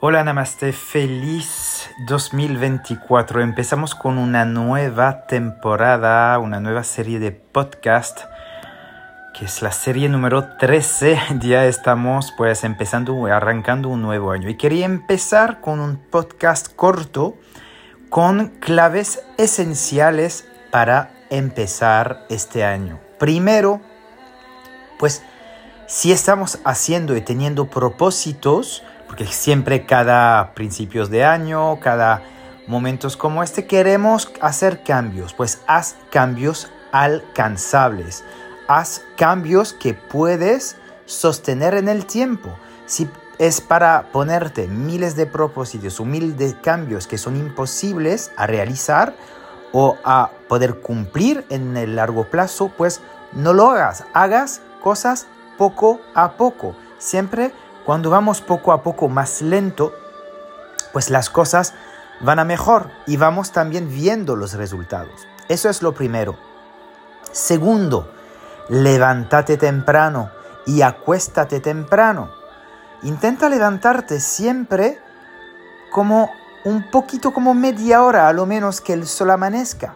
Hola Namaste, feliz 2024. Empezamos con una nueva temporada, una nueva serie de podcast, que es la serie número 13. Ya estamos pues empezando, arrancando un nuevo año. Y quería empezar con un podcast corto con claves esenciales para empezar este año. Primero, pues si estamos haciendo y teniendo propósitos, porque siempre cada principios de año, cada momentos como este queremos hacer cambios, pues haz cambios alcanzables, haz cambios que puedes sostener en el tiempo. Si es para ponerte miles de propósitos o mil de cambios que son imposibles a realizar o a poder cumplir en el largo plazo, pues no lo hagas, hagas cosas poco a poco, siempre cuando vamos poco a poco más lento, pues las cosas van a mejor y vamos también viendo los resultados. Eso es lo primero. Segundo, levántate temprano y acuéstate temprano. Intenta levantarte siempre como un poquito como media hora a lo menos que el sol amanezca.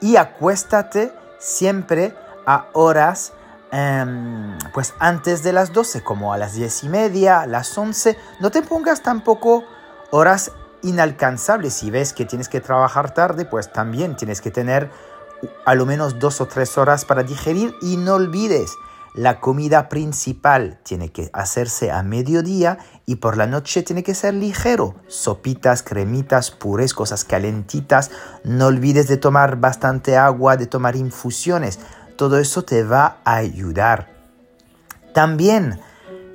Y acuéstate siempre a horas Em, pues antes de las 12, como a las 10 y media, las 11. No te pongas tampoco horas inalcanzables. Si ves que tienes que trabajar tarde, pues también tienes que tener a lo menos dos o tres horas para digerir y no olvides. La comida principal tiene que hacerse a mediodía y por la noche tiene que ser ligero. Sopitas, cremitas, purés, cosas calentitas. No olvides de tomar bastante agua, de tomar infusiones todo eso te va a ayudar. También,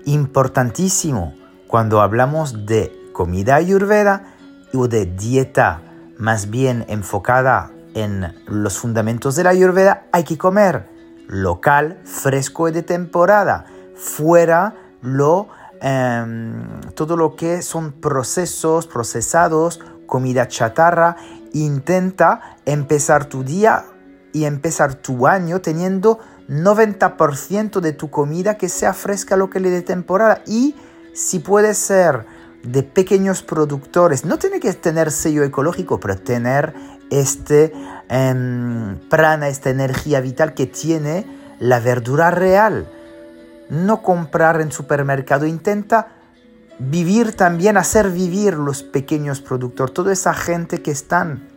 importantísimo, cuando hablamos de comida ayurveda o de dieta más bien enfocada en los fundamentos de la ayurveda, hay que comer local, fresco y de temporada, fuera lo, em, todo lo que son procesos, procesados, comida chatarra. Intenta empezar tu día y empezar tu año teniendo 90% de tu comida que sea fresca lo que le dé temporada y si puede ser de pequeños productores, no tiene que tener sello ecológico, pero tener este em, prana, esta energía vital que tiene la verdura real. No comprar en supermercado, intenta vivir también, hacer vivir los pequeños productores, toda esa gente que están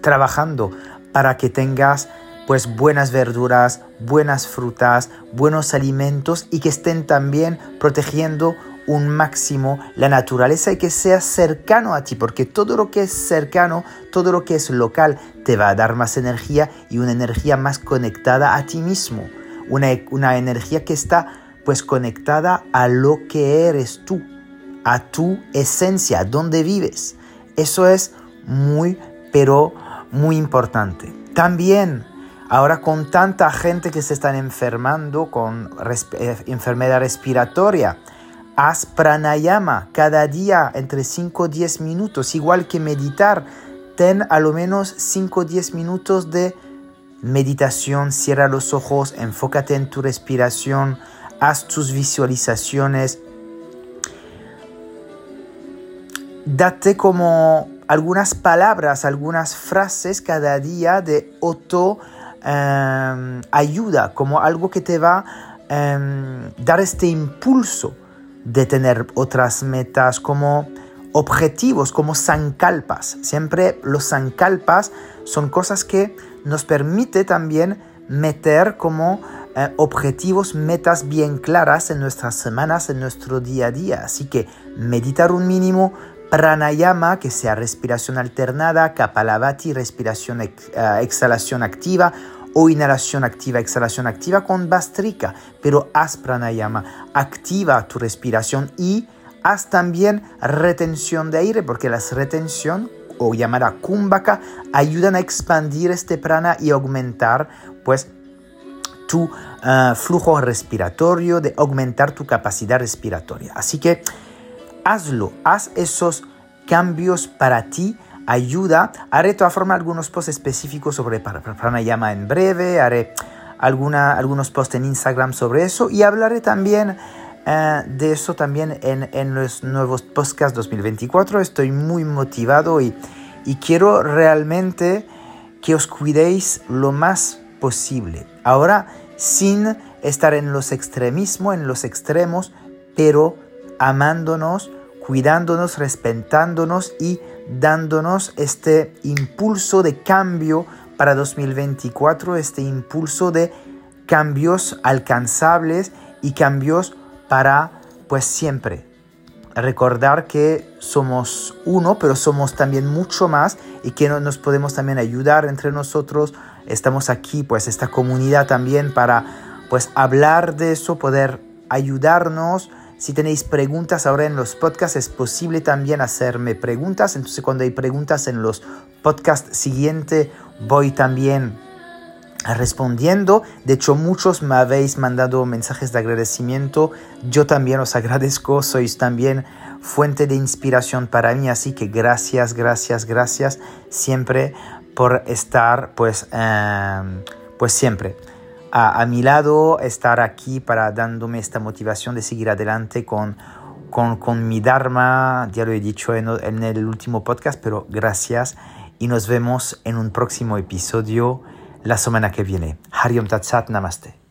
trabajando para que tengas pues buenas verduras, buenas frutas, buenos alimentos y que estén también protegiendo un máximo la naturaleza y que sea cercano a ti, porque todo lo que es cercano, todo lo que es local, te va a dar más energía y una energía más conectada a ti mismo, una, una energía que está pues conectada a lo que eres tú, a tu esencia, donde vives. Eso es muy, pero muy importante. También, ahora con tanta gente que se están enfermando con eh, enfermedad respiratoria, haz pranayama cada día entre 5 o 10 minutos, igual que meditar. Ten a lo menos 5 o 10 minutos de meditación, cierra los ojos, enfócate en tu respiración, haz tus visualizaciones. Date como algunas palabras, algunas frases cada día de auto em, ayuda, como algo que te va a em, dar este impulso de tener otras metas, como objetivos, como sankalpas. Siempre los sankalpas son cosas que nos permite también meter como eh, objetivos, metas bien claras en nuestras semanas, en nuestro día a día. Así que meditar un mínimo, pranayama, que sea respiración alternada, kapalabhati, respiración eh, exhalación activa o inhalación activa, exhalación activa con bastrika, pero haz pranayama, activa tu respiración y haz también retención de aire, porque la retención o llamada kumbhaka ayudan a expandir este prana y aumentar pues tu eh, flujo respiratorio, de aumentar tu capacidad respiratoria. Así que hazlo, haz esos cambios para ti, ayuda. Haré de todas formas algunos posts específicos sobre pranayama en breve, haré algunos posts en Instagram sobre eso y hablaré también eh, de eso también en, en, los nuevos podcasts 2024. Estoy muy motivado y, y quiero realmente que os cuidéis lo más posible. Ahora, sin estar en los extremismos, en los extremos, pero amándonos, cuidándonos, respetándonos y dándonos este impulso de cambio para 2024, este impulso de cambios alcanzables y cambios para pues siempre. Recordar que somos uno, pero somos también mucho más y que nos podemos también ayudar entre nosotros. Estamos aquí, pues esta comunidad también para pues hablar de eso, poder ayudarnos. Si tenéis preguntas ahora en los podcasts, es posible también hacerme preguntas. Entonces, cuando hay preguntas en los podcasts siguientes, voy también respondiendo. De hecho, muchos me habéis mandado mensajes de agradecimiento. Yo también os agradezco. Sois también fuente de inspiración para mí. Así que gracias, gracias, gracias siempre por estar, pues, em, pues siempre a, mi lado, estar aquí para dándome esta motivación de seguir adelante con, con, mi Dharma. Ya lo he dicho en, en el último podcast, pero gracias y nos vemos en un próximo episodio la semana que viene. Hariom Tatsat Namaste.